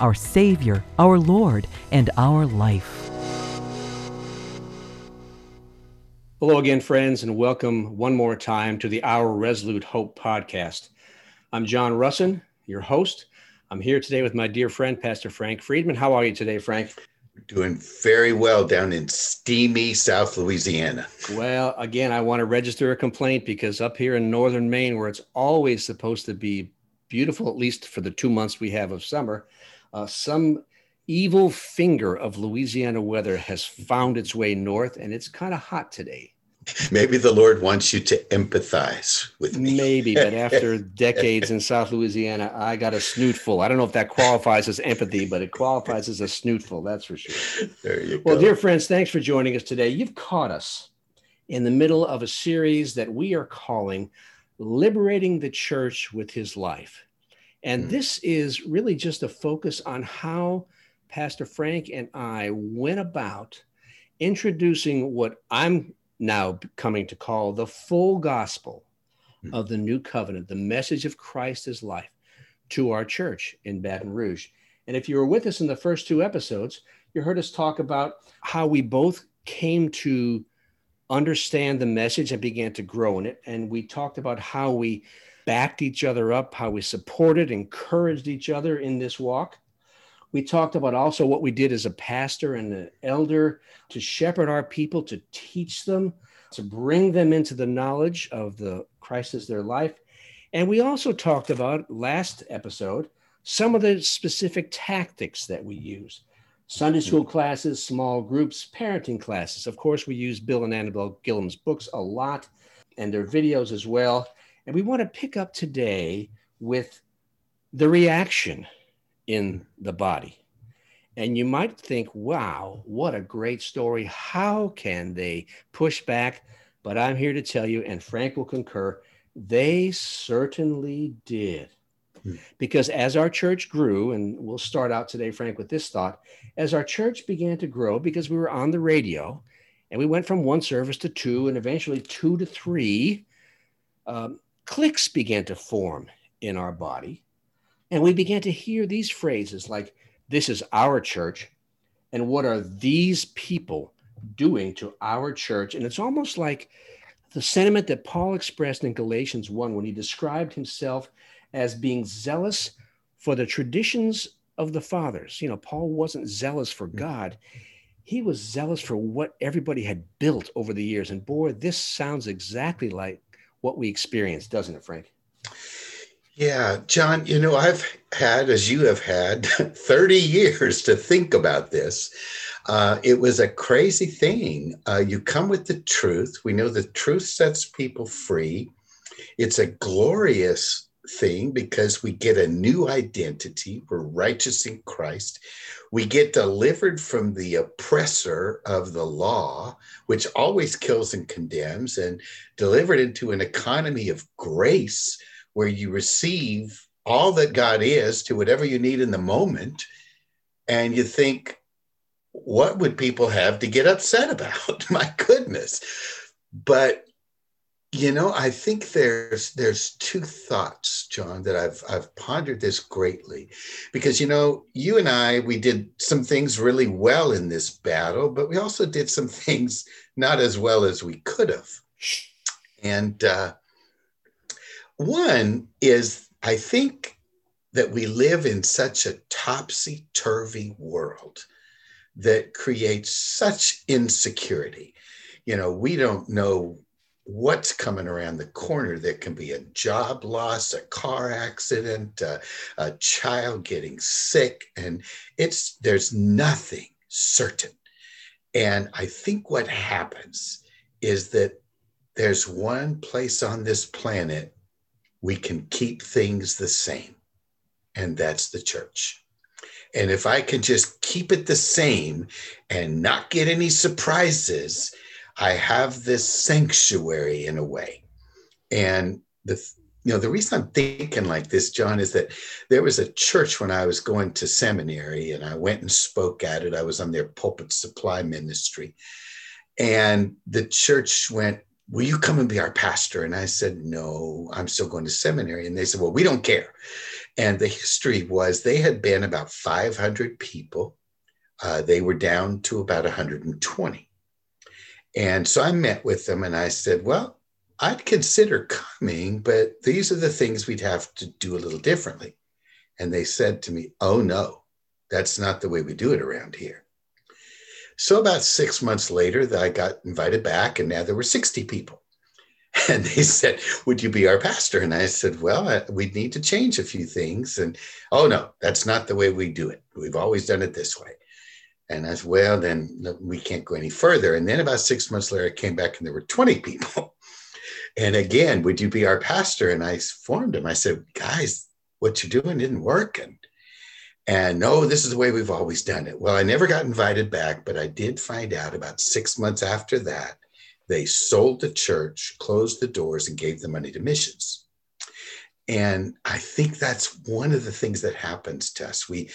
our Savior, our Lord, and our life. Hello again, friends, and welcome one more time to the Our Resolute Hope podcast. I'm John Russin, your host. I'm here today with my dear friend, Pastor Frank Friedman. How are you today, Frank? Doing very well down in steamy South Louisiana. Well, again, I want to register a complaint because up here in northern Maine, where it's always supposed to be beautiful, at least for the two months we have of summer, uh, some evil finger of Louisiana weather has found its way north, and it's kind of hot today. Maybe the Lord wants you to empathize with me. Maybe, but after decades in South Louisiana, I got a snootful. I don't know if that qualifies as empathy, but it qualifies as a snootful, that's for sure. There you Well, go. dear friends, thanks for joining us today. You've caught us in the middle of a series that we are calling Liberating the Church with His Life. And Mm. this is really just a focus on how Pastor Frank and I went about introducing what I'm now coming to call the full gospel Mm. of the new covenant, the message of Christ as life to our church in Baton Rouge. And if you were with us in the first two episodes, you heard us talk about how we both came to understand the message and began to grow in it. And we talked about how we backed each other up, how we supported, encouraged each other in this walk. We talked about also what we did as a pastor and an elder to shepherd our people, to teach them, to bring them into the knowledge of the Christ as their life. And we also talked about last episode some of the specific tactics that we use. Sunday school mm-hmm. classes, small groups, parenting classes. Of course, we use Bill and Anabel Gillham's books a lot and their videos as well. And we want to pick up today with the reaction in the body. And you might think, wow, what a great story. How can they push back? But I'm here to tell you, and Frank will concur, they certainly did. Hmm. Because as our church grew, and we'll start out today, Frank, with this thought as our church began to grow, because we were on the radio and we went from one service to two and eventually two to three, um, cliques began to form in our body. And we began to hear these phrases like, This is our church. And what are these people doing to our church? And it's almost like the sentiment that Paul expressed in Galatians 1 when he described himself as being zealous for the traditions of the fathers. You know, Paul wasn't zealous for God, he was zealous for what everybody had built over the years. And boy, this sounds exactly like what we experience, doesn't it, Frank? Yeah, John, you know, I've had, as you have had, 30 years to think about this. Uh, it was a crazy thing. Uh, you come with the truth. We know the truth sets people free. It's a glorious thing because we get a new identity. We're righteous in Christ. We get delivered from the oppressor of the law, which always kills and condemns, and delivered into an economy of grace where you receive all that God is to whatever you need in the moment. And you think, what would people have to get upset about? My goodness. But you know, I think there's there's two thoughts, John, that I've I've pondered this greatly. Because you know, you and I, we did some things really well in this battle, but we also did some things not as well as we could have. And uh one is, I think that we live in such a topsy turvy world that creates such insecurity. You know, we don't know what's coming around the corner. There can be a job loss, a car accident, uh, a child getting sick, and it's there's nothing certain. And I think what happens is that there's one place on this planet we can keep things the same, and that's the church. And if I can just keep it the same and not get any surprises, I have this sanctuary in a way. And the you know the reason I'm thinking like this, John, is that there was a church when I was going to seminary, and I went and spoke at it. I was on their pulpit supply ministry, and the church went, "Will you come and be our pastor?" And I said, "No, I'm still going to seminary." And they said, "Well, we don't care." And the history was they had been about 500 people. Uh, they were down to about 120. And so I met with them and I said, Well, I'd consider coming, but these are the things we'd have to do a little differently. And they said to me, Oh, no, that's not the way we do it around here. So about six months later, I got invited back, and now there were 60 people. And they said, Would you be our pastor? And I said, Well, we'd need to change a few things. And oh, no, that's not the way we do it. We've always done it this way. And I said, Well, then we can't go any further. And then about six months later, I came back and there were 20 people. And again, would you be our pastor? And I formed him. I said, Guys, what you're doing isn't working. And no, this is the way we've always done it. Well, I never got invited back, but I did find out about six months after that they sold the church, closed the doors, and gave the money to missions. And I think that's one of the things that happens to us. We,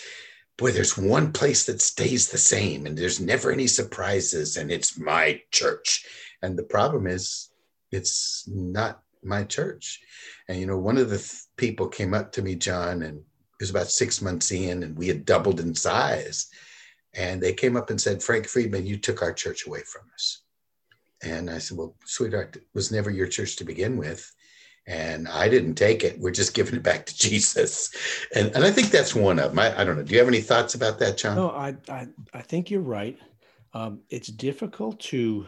boy, there's one place that stays the same, and there's never any surprises, and it's my church. And the problem is, it's not my church. And you know, one of the th- people came up to me, John, and it was about six months in, and we had doubled in size. And they came up and said, Frank Friedman, you took our church away from us. And I said, Well, sweetheart, it was never your church to begin with. And I didn't take it. We're just giving it back to Jesus. And, and I think that's one of them. I, I don't know. Do you have any thoughts about that, John? No, I, I, I think you're right. Um, it's difficult to,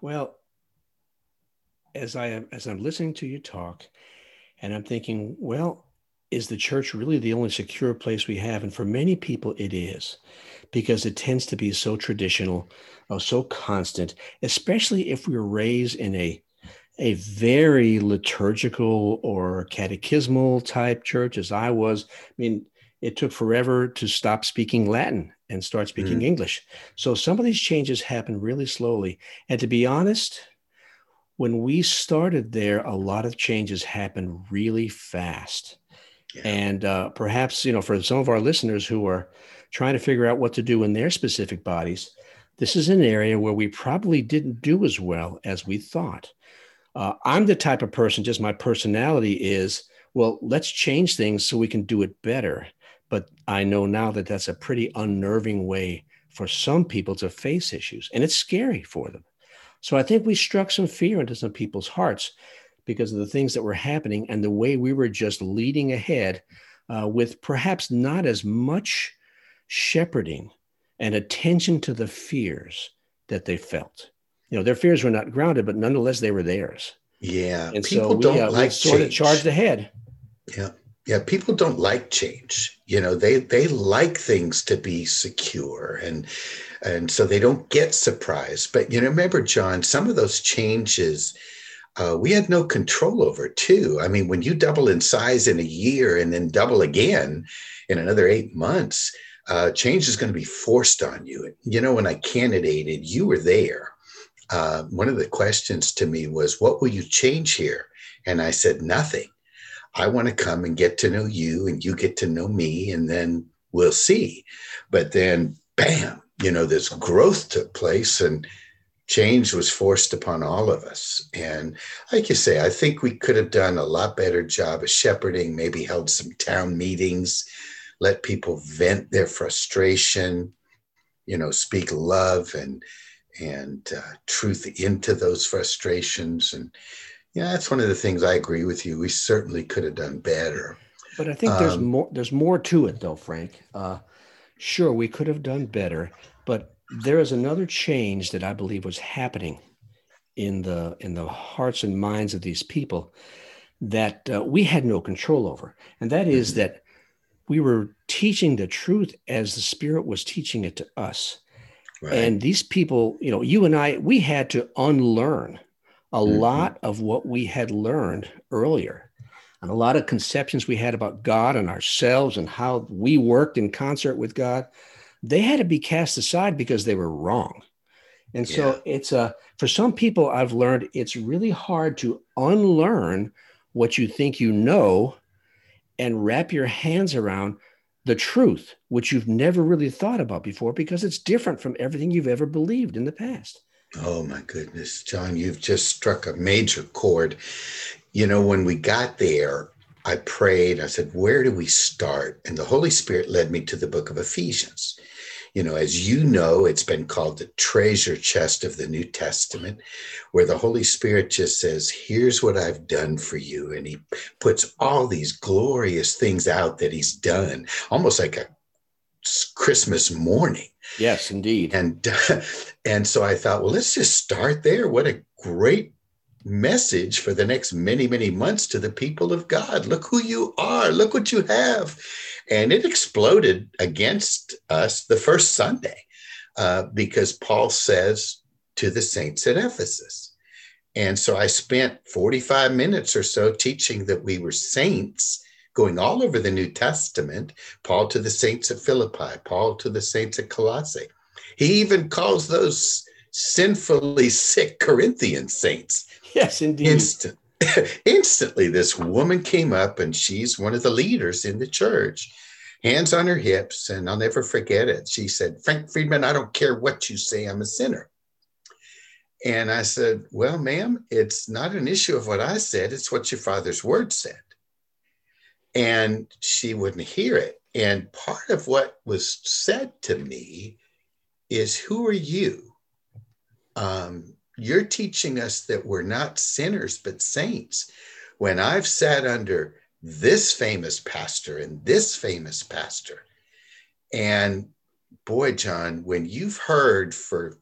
well, as I am, as I'm listening to you talk, and I'm thinking, well, is the church really the only secure place we have? And for many people, it is because it tends to be so traditional, uh, so constant, especially if we are raised in a a very liturgical or catechismal type church as I was. I mean, it took forever to stop speaking Latin and start speaking mm. English. So some of these changes happen really slowly. And to be honest, when we started there, a lot of changes happened really fast. Yeah. And uh, perhaps, you know, for some of our listeners who are trying to figure out what to do in their specific bodies, this is an area where we probably didn't do as well as we thought. Uh, I'm the type of person, just my personality is, well, let's change things so we can do it better. But I know now that that's a pretty unnerving way for some people to face issues, and it's scary for them. So I think we struck some fear into some people's hearts because of the things that were happening and the way we were just leading ahead uh, with perhaps not as much shepherding and attention to the fears that they felt. You know, their fears were not grounded, but nonetheless, they were theirs. Yeah. And people so we, don't uh, like sort change. of charged ahead. Yeah. Yeah. People don't like change. You know, they they like things to be secure and and so they don't get surprised. But you know, remember, John, some of those changes uh, we had no control over too. I mean, when you double in size in a year and then double again in another eight months, uh, change is going to be forced on you. You know, when I candidated, you were there. Uh, one of the questions to me was, What will you change here? And I said, Nothing. I want to come and get to know you, and you get to know me, and then we'll see. But then, bam, you know, this growth took place, and change was forced upon all of us. And like you say, I think we could have done a lot better job of shepherding, maybe held some town meetings let people vent their frustration, you know, speak love and and uh, truth into those frustrations. And yeah, that's one of the things I agree with you. We certainly could have done better. But I think there's um, more. There's more to it, though, Frank. Uh, sure, we could have done better, but there is another change that I believe was happening in the in the hearts and minds of these people that uh, we had no control over, and that is mm-hmm. that we were teaching the truth as the Spirit was teaching it to us. Right. And these people, you know, you and I, we had to unlearn a mm-hmm. lot of what we had learned earlier. and a lot of conceptions we had about God and ourselves and how we worked in concert with God, they had to be cast aside because they were wrong. And so yeah. it's a for some people I've learned it's really hard to unlearn what you think you know and wrap your hands around the truth which you've never really thought about before because it's different from everything you've ever believed in the past. Oh my goodness, John, you've just struck a major chord. You know, when we got there, I prayed, I said, Where do we start? And the Holy Spirit led me to the book of Ephesians you know, as you know, it's been called the treasure chest of the New Testament, where the Holy Spirit just says, Here's what I've done for you. And he puts all these glorious things out that he's done, almost like a Christmas morning. Yes, indeed. And and so I thought, well, let's just start there. What a great message for the next many, many months to the people of God. Look who you are. Look what you have and it exploded against us the first Sunday uh, because Paul says to the saints at Ephesus. And so I spent 45 minutes or so teaching that we were saints, going all over the New Testament, Paul to the saints at Philippi, Paul to the saints at Colossae. He even calls those sinfully sick Corinthian saints. Yes, indeed. Instant, instantly this woman came up and she's one of the leaders in the church. Hands on her hips and i'll never forget it. She said frank friedman i don't care what you say i'm a sinner. And i said well ma'am it's not an issue of what i said it's what your father's word said. And she wouldn't hear it. And part of what was said to me is who are you? Um, you're teaching us that we're not sinners, but saints. When I've sat under this famous pastor and this famous pastor, and boy, John, when you've heard for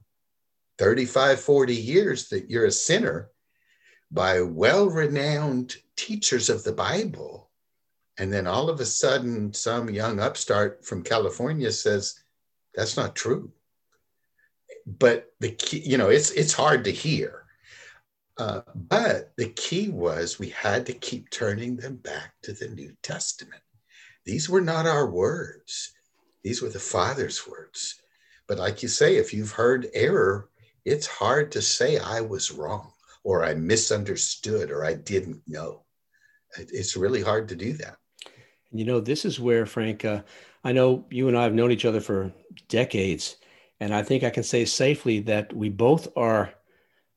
35, 40 years that you're a sinner by well renowned teachers of the Bible, and then all of a sudden some young upstart from California says, that's not true but the key, you know, it's it's hard to hear. Uh, but the key was we had to keep turning them back to the New Testament. These were not our words; these were the Father's words. But like you say, if you've heard error, it's hard to say I was wrong or I misunderstood or I didn't know. It's really hard to do that. You know, this is where, Frank, uh, I know you and I have known each other for decades. And I think I can say safely that we both are,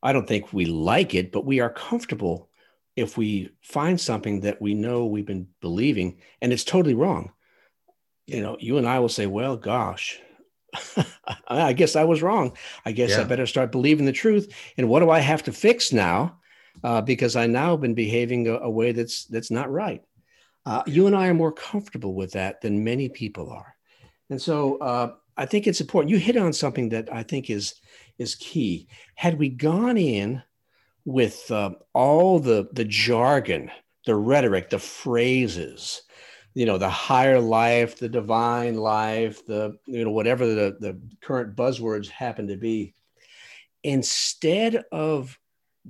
I don't think we like it, but we are comfortable if we find something that we know we've been believing and it's totally wrong. You know, you and I will say, well, gosh, I guess I was wrong. I guess yeah. I better start believing the truth. And what do I have to fix now? Uh, because I now have been behaving a, a way that's that's not right. Uh, you and I are more comfortable with that than many people are. And so uh, I think it's important. You hit on something that I think is is key. Had we gone in with uh, all the the jargon, the rhetoric, the phrases, you know, the higher life, the divine life, the you know whatever the the current buzzwords happen to be, instead of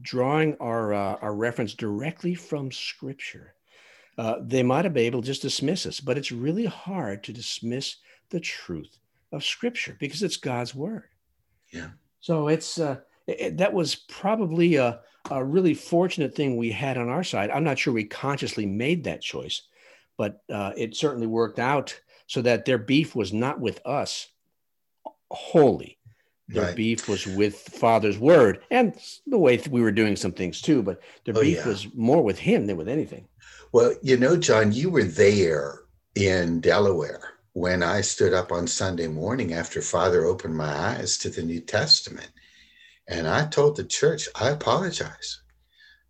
drawing our uh, our reference directly from Scripture, uh, they might have been able to just dismiss us. But it's really hard to dismiss the truth of Scripture because it's God's word. Yeah. So it's uh, it, that was probably a, a really fortunate thing we had on our side. I'm not sure we consciously made that choice, but uh, it certainly worked out so that their beef was not with us wholly. Their right. beef was with Father's word and the way we were doing some things too, but their oh, beef yeah. was more with him than with anything. Well, you know, John, you were there in Delaware when I stood up on Sunday morning after Father opened my eyes to the New Testament. And I told the church, I apologize.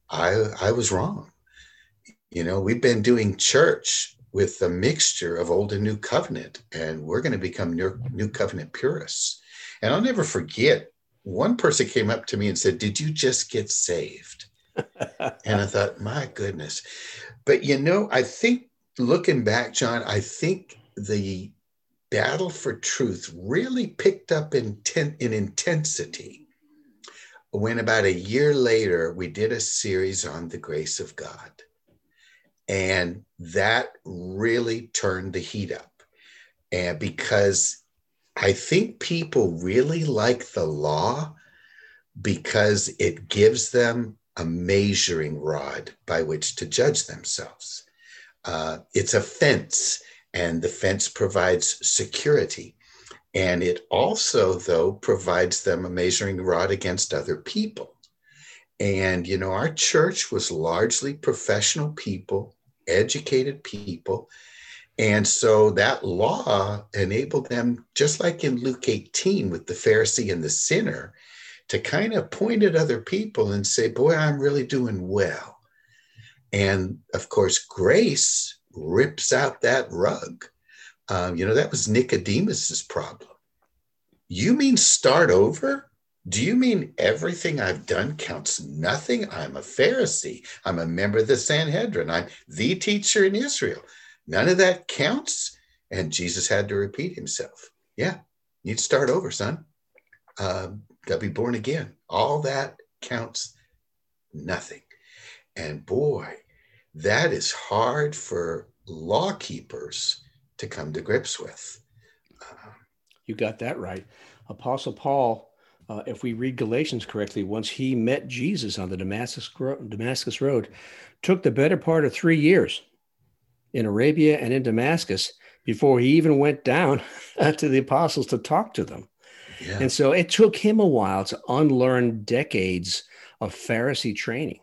I, I was wrong. You know, we've been doing church with a mixture of old and new covenant, and we're going to become new, new covenant purists. And I'll never forget, one person came up to me and said, Did you just get saved? and I thought, My goodness. But you know, I think looking back, John, I think the battle for truth really picked up in, ten, in intensity when about a year later we did a series on the grace of God. And that really turned the heat up. And because I think people really like the law because it gives them a measuring rod by which to judge themselves. Uh, it's a fence, and the fence provides security. And it also, though, provides them a measuring rod against other people. And, you know, our church was largely professional people, educated people. And so that law enabled them, just like in Luke 18 with the Pharisee and the sinner, to kind of point at other people and say, Boy, I'm really doing well. And of course, grace rips out that rug. Um, you know, that was Nicodemus's problem. You mean start over? Do you mean everything I've done counts nothing? I'm a Pharisee. I'm a member of the Sanhedrin. I'm the teacher in Israel. None of that counts. And Jesus had to repeat himself. Yeah, you'd start over, son. Um, got to be born again. All that counts nothing. And boy, that is hard for law keepers to come to grips with. you got that right. Apostle Paul, uh, if we read Galatians correctly, once he met Jesus on the Damascus, Damascus Road, took the better part of three years in Arabia and in Damascus before he even went down to the apostles to talk to them. Yeah. And so it took him a while to unlearn decades of Pharisee training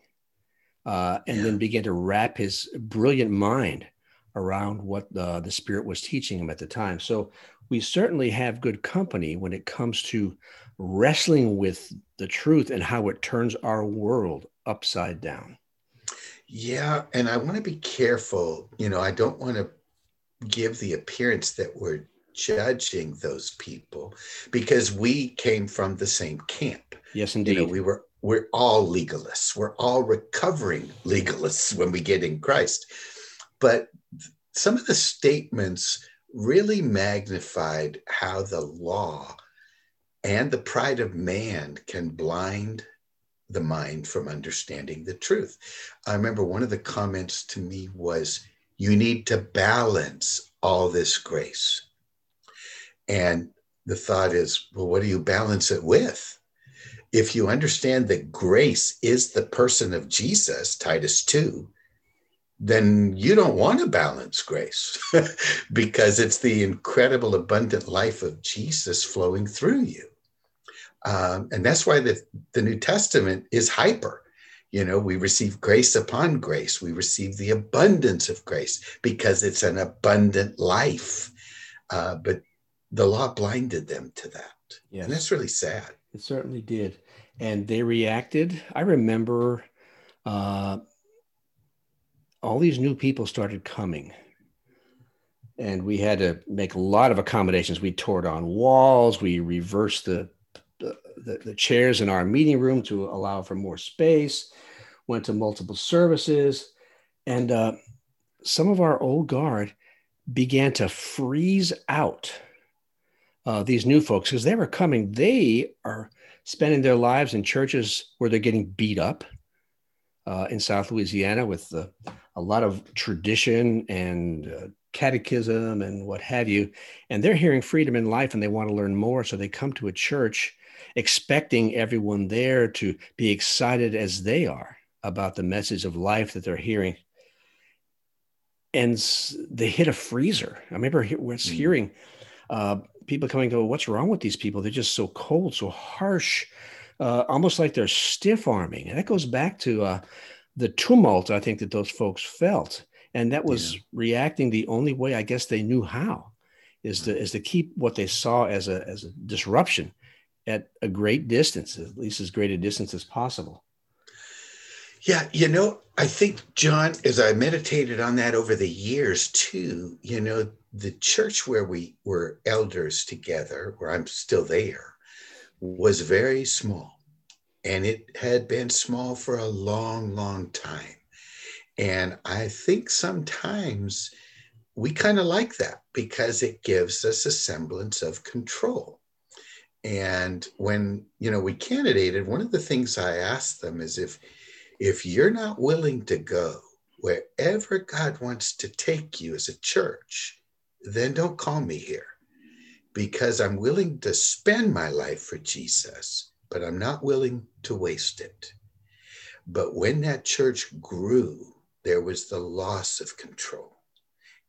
uh, and yeah. then began to wrap his brilliant mind around what the, the Spirit was teaching him at the time. So we certainly have good company when it comes to wrestling with the truth and how it turns our world upside down. Yeah. And I want to be careful. You know, I don't want to give the appearance that we're judging those people because we came from the same camp. Yes, indeed. You know, we were we're all legalists. We're all recovering legalists when we get in Christ. But some of the statements really magnified how the law and the pride of man can blind the mind from understanding the truth. I remember one of the comments to me was, You need to balance all this grace. And the thought is, well, what do you balance it with? If you understand that grace is the person of Jesus, Titus 2, then you don't want to balance grace because it's the incredible, abundant life of Jesus flowing through you. Um, and that's why the, the New Testament is hyper. You know, we receive grace upon grace, we receive the abundance of grace because it's an abundant life. Uh, but the law blinded them to that. Yes. And that's really sad. It certainly did. And they reacted. I remember uh, all these new people started coming. And we had to make a lot of accommodations. We tore down walls. We reversed the, the, the chairs in our meeting room to allow for more space. Went to multiple services. And uh, some of our old guard began to freeze out uh, these new folks because they were coming. They are spending their lives in churches where they're getting beat up uh, in South Louisiana with the, a lot of tradition and uh, catechism and what have you. And they're hearing freedom in life and they want to learn more. So they come to a church expecting everyone there to be excited as they are about the message of life that they're hearing. And they hit a freezer. I remember was hmm. hearing uh, people coming go, what's wrong with these people? They're just so cold, so harsh, uh, almost like they're stiff arming. And that goes back to uh, the tumult I think that those folks felt. And that was yeah. reacting the only way I guess they knew how is to, is to keep what they saw as a, as a disruption at a great distance, at least as great a distance as possible. Yeah, you know, I think, John, as I meditated on that over the years too, you know, the church where we were elders together, where I'm still there, was very small. And it had been small for a long, long time. And I think sometimes we kind of like that because it gives us a semblance of control. And when, you know, we candidated, one of the things I asked them is if if you're not willing to go wherever God wants to take you as a church, then don't call me here because I'm willing to spend my life for Jesus, but I'm not willing to waste it. But when that church grew, there was the loss of control.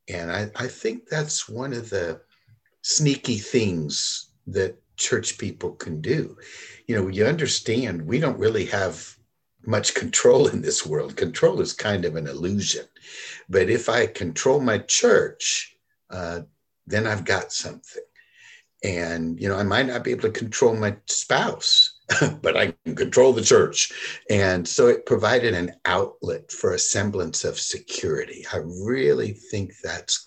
And I, I think that's one of the sneaky things that church people can do. You know, you understand we don't really have much control in this world. Control is kind of an illusion. But if I control my church, uh, then I've got something. And, you know, I might not be able to control my spouse, but I can control the church. And so it provided an outlet for a semblance of security. I really think that's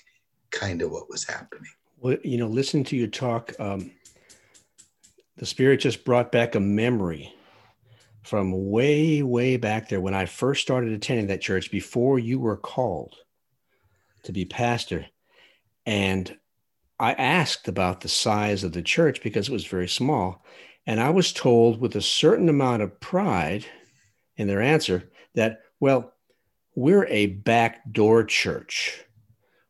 kind of what was happening. Well, you know, listening to you talk, um, the Spirit just brought back a memory from way, way back there when I first started attending that church before you were called to be pastor. And I asked about the size of the church because it was very small. And I was told with a certain amount of pride in their answer that, well, we're a backdoor church.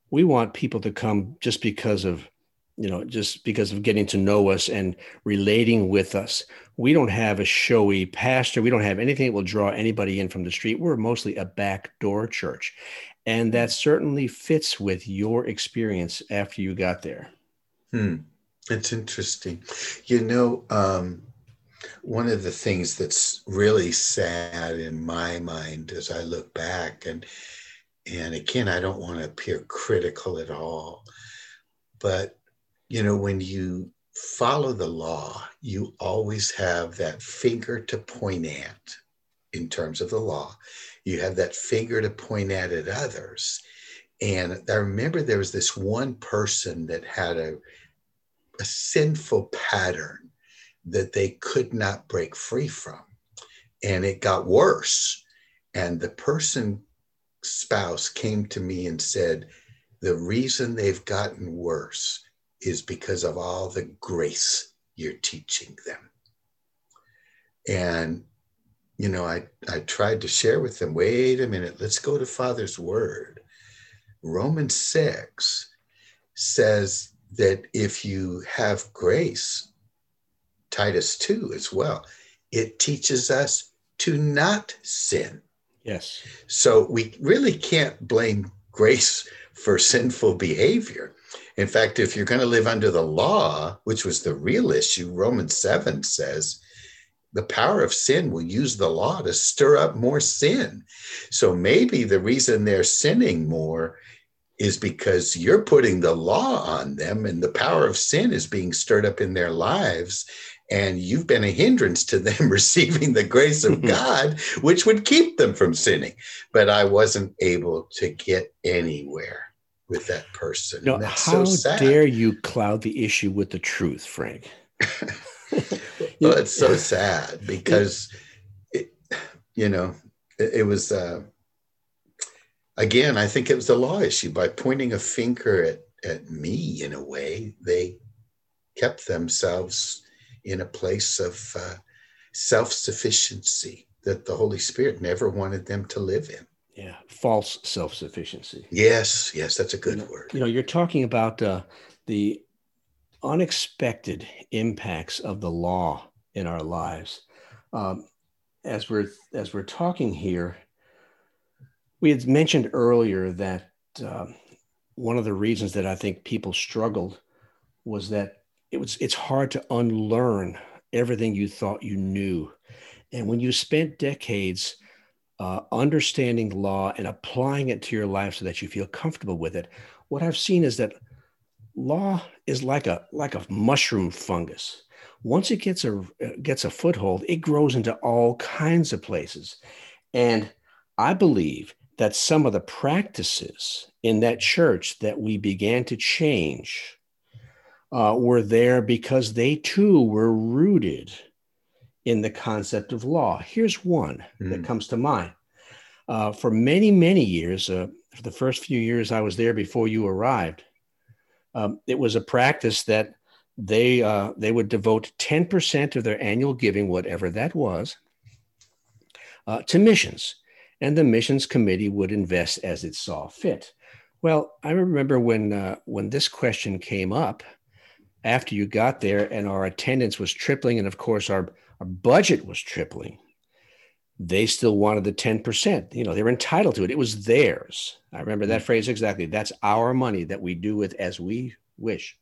We want people to come just because of, you know, just because of getting to know us and relating with us. We don't have a showy pastor. We don't have anything that will draw anybody in from the street. We're mostly a backdoor church. And that certainly fits with your experience after you got there. Hmm. It's interesting. You know, um, one of the things that's really sad in my mind as I look back, and and again, I don't want to appear critical at all, but you know, when you follow the law, you always have that finger to point at in terms of the law. You have that finger to point at at others. And I remember there was this one person that had a a sinful pattern that they could not break free from. And it got worse. And the person spouse came to me and said, The reason they've gotten worse is because of all the grace you're teaching them. And, you know, I, I tried to share with them wait a minute, let's go to Father's word. Romans 6 says that if you have grace, Titus 2 as well, it teaches us to not sin. Yes. So we really can't blame grace for sinful behavior. In fact, if you're going to live under the law, which was the real issue, Romans 7 says, the power of sin will use the law to stir up more sin. So maybe the reason they're sinning more is because you're putting the law on them and the power of sin is being stirred up in their lives and you've been a hindrance to them receiving the grace of God which would keep them from sinning but I wasn't able to get anywhere with that person no, how so dare you cloud the issue with the truth Frank well it's so sad because it, you know it, it was uh, again, I think it was a law issue. By pointing a finger at, at me in a way, they kept themselves in a place of uh, self sufficiency that the Holy Spirit never wanted them to live in. False self sufficiency. Yes, yes, that's a good you know, word. You know, you're talking about uh, the unexpected impacts of the law in our lives. Um, as we're as we're talking here, we had mentioned earlier that um, one of the reasons that I think people struggled was that it was it's hard to unlearn everything you thought you knew, and when you spent decades uh, understanding law and applying it to your life so that you feel comfortable with it, what I've seen is that law is like a like a mushroom fungus. Once it gets a gets a foothold, it grows into all kinds of places, and I believe that some of the practices in that church that we began to change uh, were there because they too were rooted in the concept of law. Here's one mm. that comes to mind. Uh, for many, many years, uh, for the first few years I was there before you arrived, um, it was a practice that they uh, they would devote 10% of their annual giving, whatever that was, uh, to missions and the missions committee would invest as it saw fit. Well, I remember when uh, when this question came up after you got there, and our attendance was tripling, and of course our our budget was tripling. They still wanted the ten percent. You know, they were entitled to it. It was theirs. I remember that mm. phrase exactly. That's our money that we do with as we wish.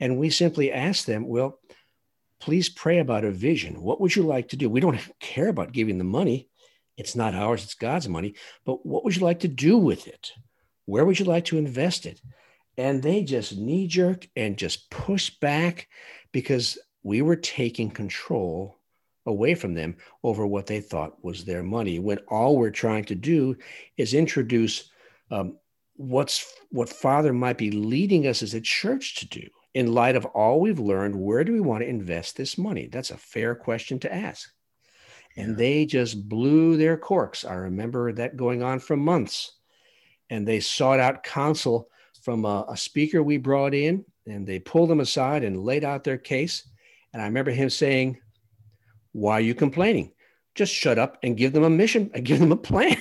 And we simply asked them, well, please pray about a vision. What would you like to do? We don't care about giving the money. It's not ours, it's God's money. But what would you like to do with it? Where would you like to invest it? And they just knee jerk and just push back because we were taking control away from them over what they thought was their money. When all we're trying to do is introduce um, what's what father might be leading us as a church to do in light of all we've learned where do we want to invest this money? That's a fair question to ask. And they just blew their corks. I remember that going on for months. And they sought out counsel from a, a, speaker we brought in and they pulled them aside and laid out their case. And i remember him saying why are you complaining just shut up and give them a mission and give them a plan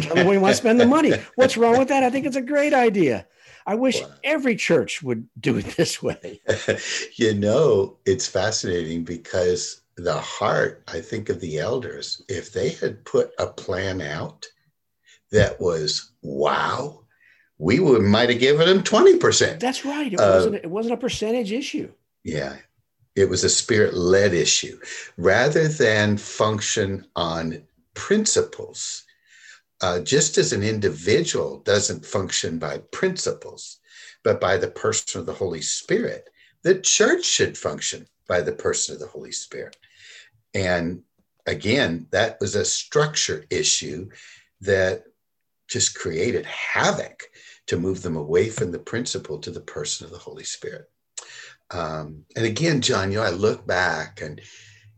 tell them where you want to spend the money what's wrong with that i think it's a great idea i wish wow. every church would do it this way you know it's fascinating because the heart i think of the elders if they had put a plan out that was wow, we would might have given them 20%. That's right. It uh, wasn't it wasn't a percentage issue. Yeah. It was a spirit-led issue rather than function on principles. Uh, just as an individual doesn't function by principles, but by the person of the Holy Spirit, the church should function by the person of the Holy Spirit. And again, that was a structure issue that just created havoc to move them away from the principle to the person of the Holy Spirit. Um, and again, John, you know, I look back and,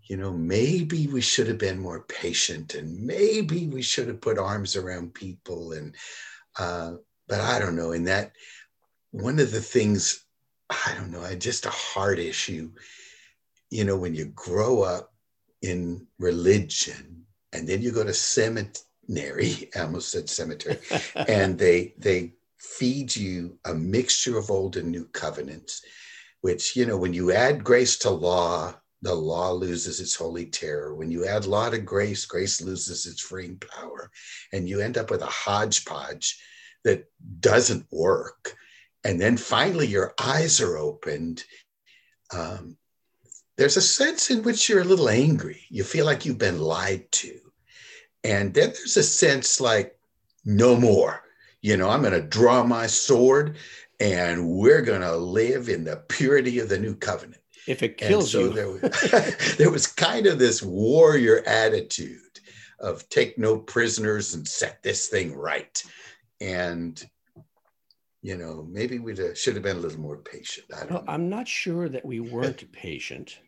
you know, maybe we should have been more patient and maybe we should have put arms around people. And, uh, but I don't know. And that, one of the things, I don't know, I just a heart issue, you know, when you grow up in religion and then you go to cemetery nary, I almost said cemetery, and they they feed you a mixture of old and new covenants, which you know when you add grace to law, the law loses its holy terror. When you add law to grace, grace loses its freeing power, and you end up with a hodgepodge that doesn't work. And then finally, your eyes are opened. Um, there's a sense in which you're a little angry. You feel like you've been lied to and then there's a sense like, no more. You know, I'm going to draw my sword and we're going to live in the purity of the new covenant. If it kills so you. There was, there was kind of this warrior attitude of take no prisoners and set this thing right. And, you know, maybe we should have been a little more patient. I well, I'm not sure that we weren't patient.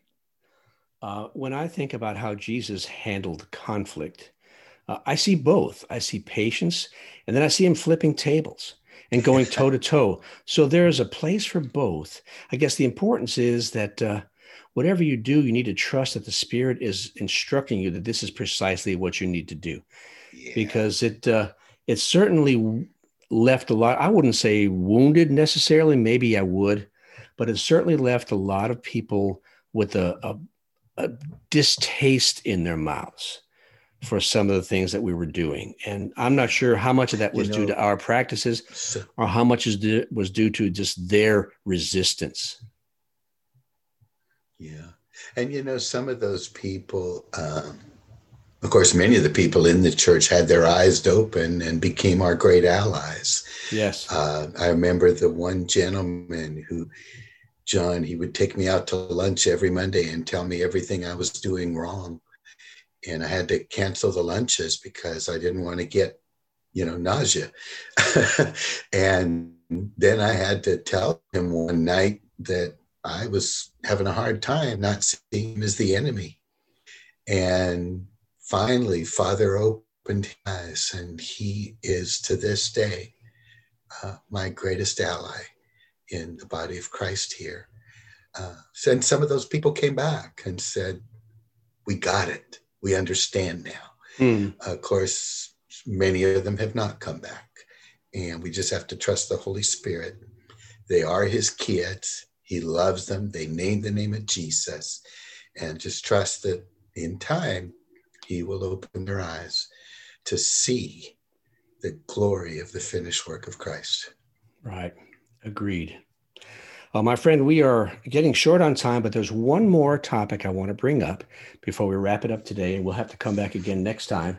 Uh, when I think about how Jesus handled conflict, uh, I see both. I see patience, and then I see him flipping tables and going toe to toe. So there is a place for both. I guess the importance is that uh, whatever you do, you need to trust that the Spirit is instructing you that this is precisely what you need to do, yeah. because it uh, it certainly left a lot. I wouldn't say wounded necessarily. Maybe I would, but it certainly left a lot of people with a, a, a distaste in their mouths for some of the things that we were doing. And I'm not sure how much of that was you know, due to our practices so, or how much is due, was due to just their resistance. Yeah. And you know, some of those people, um, of course, many of the people in the church had their eyes open and became our great allies. Yes. Uh, I remember the one gentleman who, John, he would take me out to lunch every Monday and tell me everything I was doing wrong and I had to cancel the lunches because I didn't want to get, you know, nausea. and then I had to tell him one night that I was having a hard time not seeing him as the enemy. And finally, Father opened his eyes, and he is to this day uh, my greatest ally in the body of Christ here. Uh, and some of those people came back and said, We got it we understand now. Mm. of course, many of them have not come back. And we just have to trust the Holy Spirit. They are his kids. He loves them. They name the name of Jesus. And just trust that in time, he will open their eyes to see the glory of the finished work of Christ. Right. Agreed. Uh, my friend, we are getting short on time, but there's one more topic I want to bring up before we wrap it up today, and we'll have to come back again next time.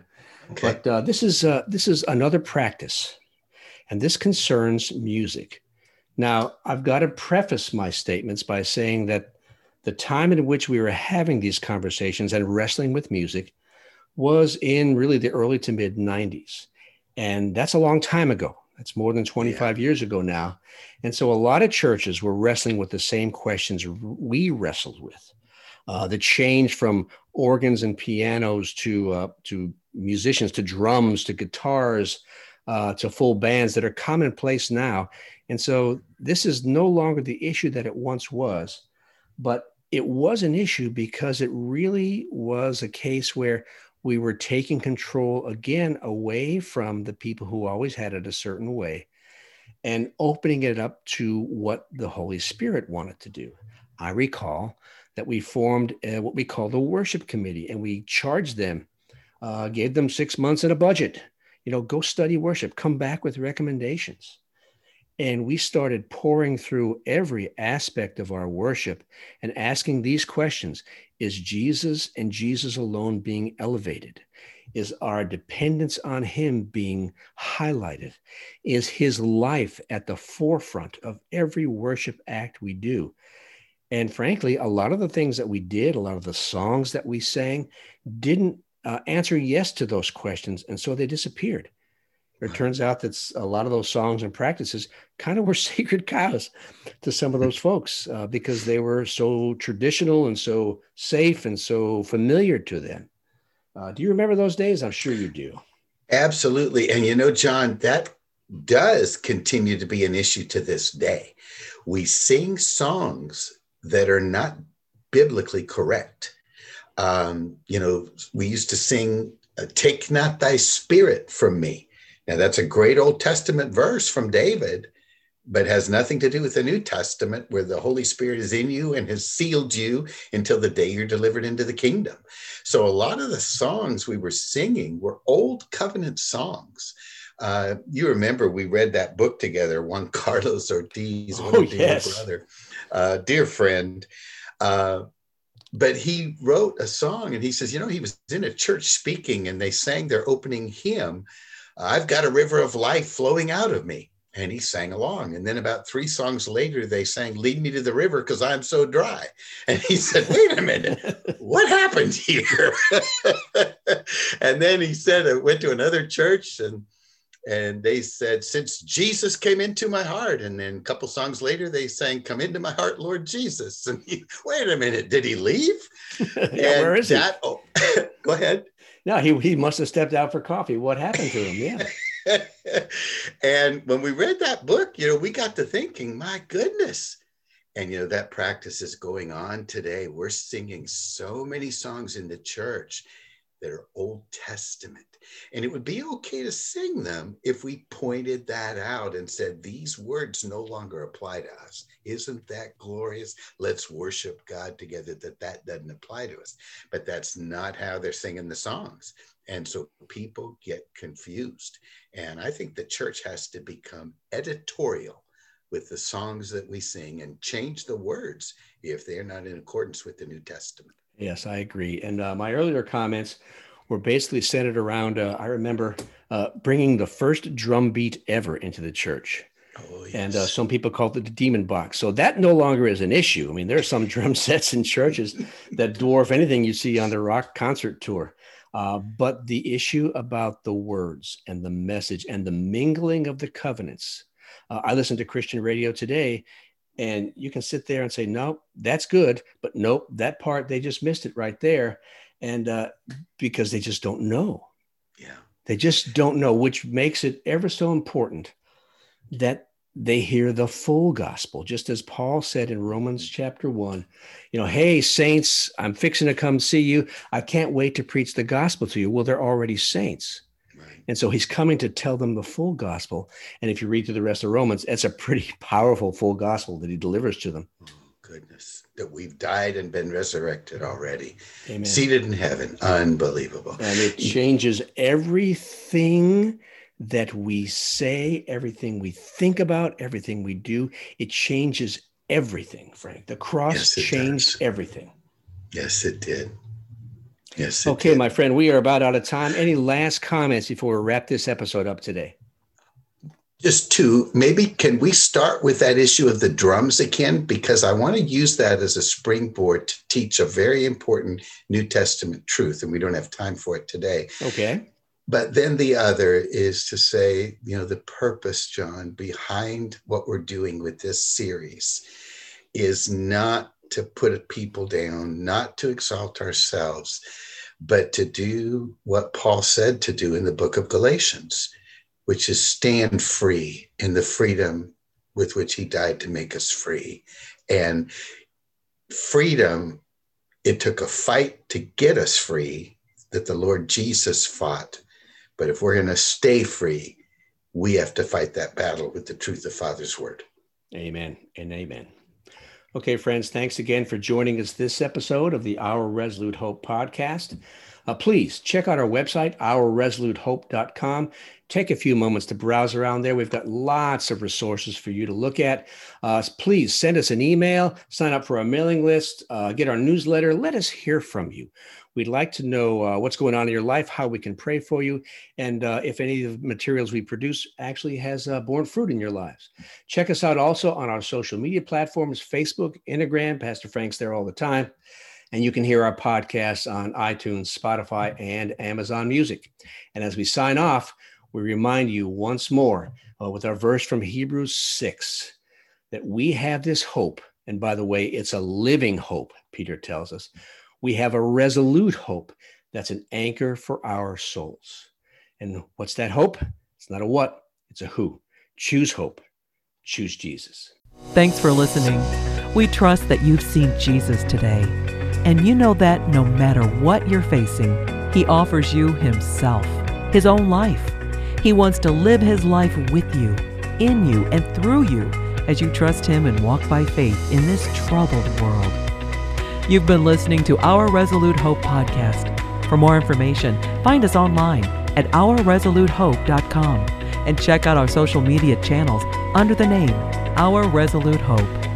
Okay. But uh, this is uh, this is another practice, and this concerns music. Now, I've got to preface my statements by saying that the time in which we were having these conversations and wrestling with music was in really the early to mid 90s. And that's a long time ago. That's more than 25 yeah. years ago now. And so a lot of churches were wrestling with the same questions we wrestled with. Uh, the change from organs and pianos to uh, to musicians to drums to guitars uh, to full bands that are commonplace now. And so this is no longer the issue that it once was, but it was an issue because it really was a case where we were taking control again away from the people who always had it a certain way and opening it up to what the Holy Spirit wanted to do. I recall that we formed uh, what we called a worship committee and we charged them, uh, gave them six months and a budget. You know, go study worship, come back with recommendations. And we started pouring through every aspect of our worship and asking these questions Is Jesus and Jesus alone being elevated? Is our dependence on Him being highlighted? Is His life at the forefront of every worship act we do? And frankly, a lot of the things that we did, a lot of the songs that we sang, didn't uh, answer yes to those questions. And so they disappeared. It turns out that a lot of those songs and practices kind of were sacred cows to some of those folks uh, because they were so traditional and so safe and so familiar to them. Uh, do you remember those days? I'm sure you do. Absolutely. And you know, John, that does continue to be an issue to this day. We sing songs that are not biblically correct. Um, you know, we used to sing, Take not thy spirit from me now, that's a great Old Testament verse from David, but has nothing to do with the New Testament, where the Holy Spirit is in you and has sealed you until the day you're delivered into the kingdom. So, a lot of the songs we were singing were old covenant songs. Uh, you remember we read that book together, Juan Carlos Ortiz, oh, yes. brother, uh, dear friend. Uh, but he wrote a song and he says, you know, he was in a church speaking and they sang their opening hymn I've got a river of life flowing out of me. And he sang along. And then about three songs later, they sang, Lead me to the river because I'm so dry. And he said, Wait a minute, what happened here? and then he said, I went to another church and and they said, Since Jesus came into my heart. And then a couple songs later, they sang, Come into my heart, Lord Jesus. And he, wait a minute, did he leave? yeah, where is that, he? Oh, go ahead. No, he, he must have stepped out for coffee. What happened to him? Yeah. and when we read that book, you know, we got to thinking, my goodness. And, you know, that practice is going on today. We're singing so many songs in the church that are Old Testament. And it would be okay to sing them if we pointed that out and said, these words no longer apply to us. Isn't that glorious? Let's worship God together, that that doesn't apply to us. But that's not how they're singing the songs. And so people get confused. And I think the church has to become editorial with the songs that we sing and change the words if they're not in accordance with the New Testament. Yes, I agree. And uh, my earlier comments were basically centered around, uh, I remember uh, bringing the first drum beat ever into the church. Oh, yes. And uh, some people called it the demon box. So that no longer is an issue. I mean, there are some drum sets in churches that dwarf anything you see on the rock concert tour. Uh, but the issue about the words and the message and the mingling of the covenants. Uh, I listen to Christian radio today, and you can sit there and say, nope, that's good. But nope, that part, they just missed it right there. And uh, because they just don't know. Yeah. They just don't know, which makes it ever so important that they hear the full gospel, just as Paul said in Romans chapter one. You know, hey, saints, I'm fixing to come see you. I can't wait to preach the gospel to you. Well, they're already saints. And so he's coming to tell them the full gospel. And if you read through the rest of Romans, it's a pretty powerful full gospel that he delivers to them. Oh, goodness. That we've died and been resurrected already, Amen. seated in heaven. Unbelievable. And it changes everything that we say, everything we think about, everything we do. It changes everything, Frank. The cross Yes, changed does. everything. Yes, it did. Yes. Okay, my friend, we are about out of time. Any last comments before we wrap this episode up today? Just two, maybe can we start with that issue of the drums again? Because I want to use that as a springboard to teach a very important New Testament truth, and we don't have time for it today. Okay. But then the other is to say, you know, the purpose, John, behind what we're doing with this series is not to put people down, not to exalt ourselves, but to do what Paul said to do in the book of Galatians, which is stand free in the freedom with which he died to make us free. And freedom, it took a fight to get us free that the Lord Jesus fought. But if we're going to stay free, we have to fight that battle with the truth of Father's word. Amen and amen. Okay, friends, thanks again for joining us this episode of the Our Resolute Hope podcast. Uh, please check out our website, ourresolutehope.com. Take a few moments to browse around there. We've got lots of resources for you to look at. Uh, please send us an email, sign up for our mailing list, uh, get our newsletter. Let us hear from you. We'd like to know uh, what's going on in your life, how we can pray for you, and uh, if any of the materials we produce actually has uh, borne fruit in your lives. Check us out also on our social media platforms Facebook, Instagram. Pastor Frank's there all the time. And you can hear our podcasts on iTunes, Spotify, and Amazon Music. And as we sign off, we remind you once more uh, with our verse from Hebrews 6 that we have this hope. And by the way, it's a living hope, Peter tells us. We have a resolute hope that's an anchor for our souls. And what's that hope? It's not a what, it's a who. Choose hope, choose Jesus. Thanks for listening. We trust that you've seen Jesus today. And you know that no matter what you're facing, He offers you Himself, His own life. He wants to live His life with you, in you, and through you as you trust Him and walk by faith in this troubled world. You've been listening to Our Resolute Hope podcast. For more information, find us online at ourresolutehope.com and check out our social media channels under the name Our Resolute Hope.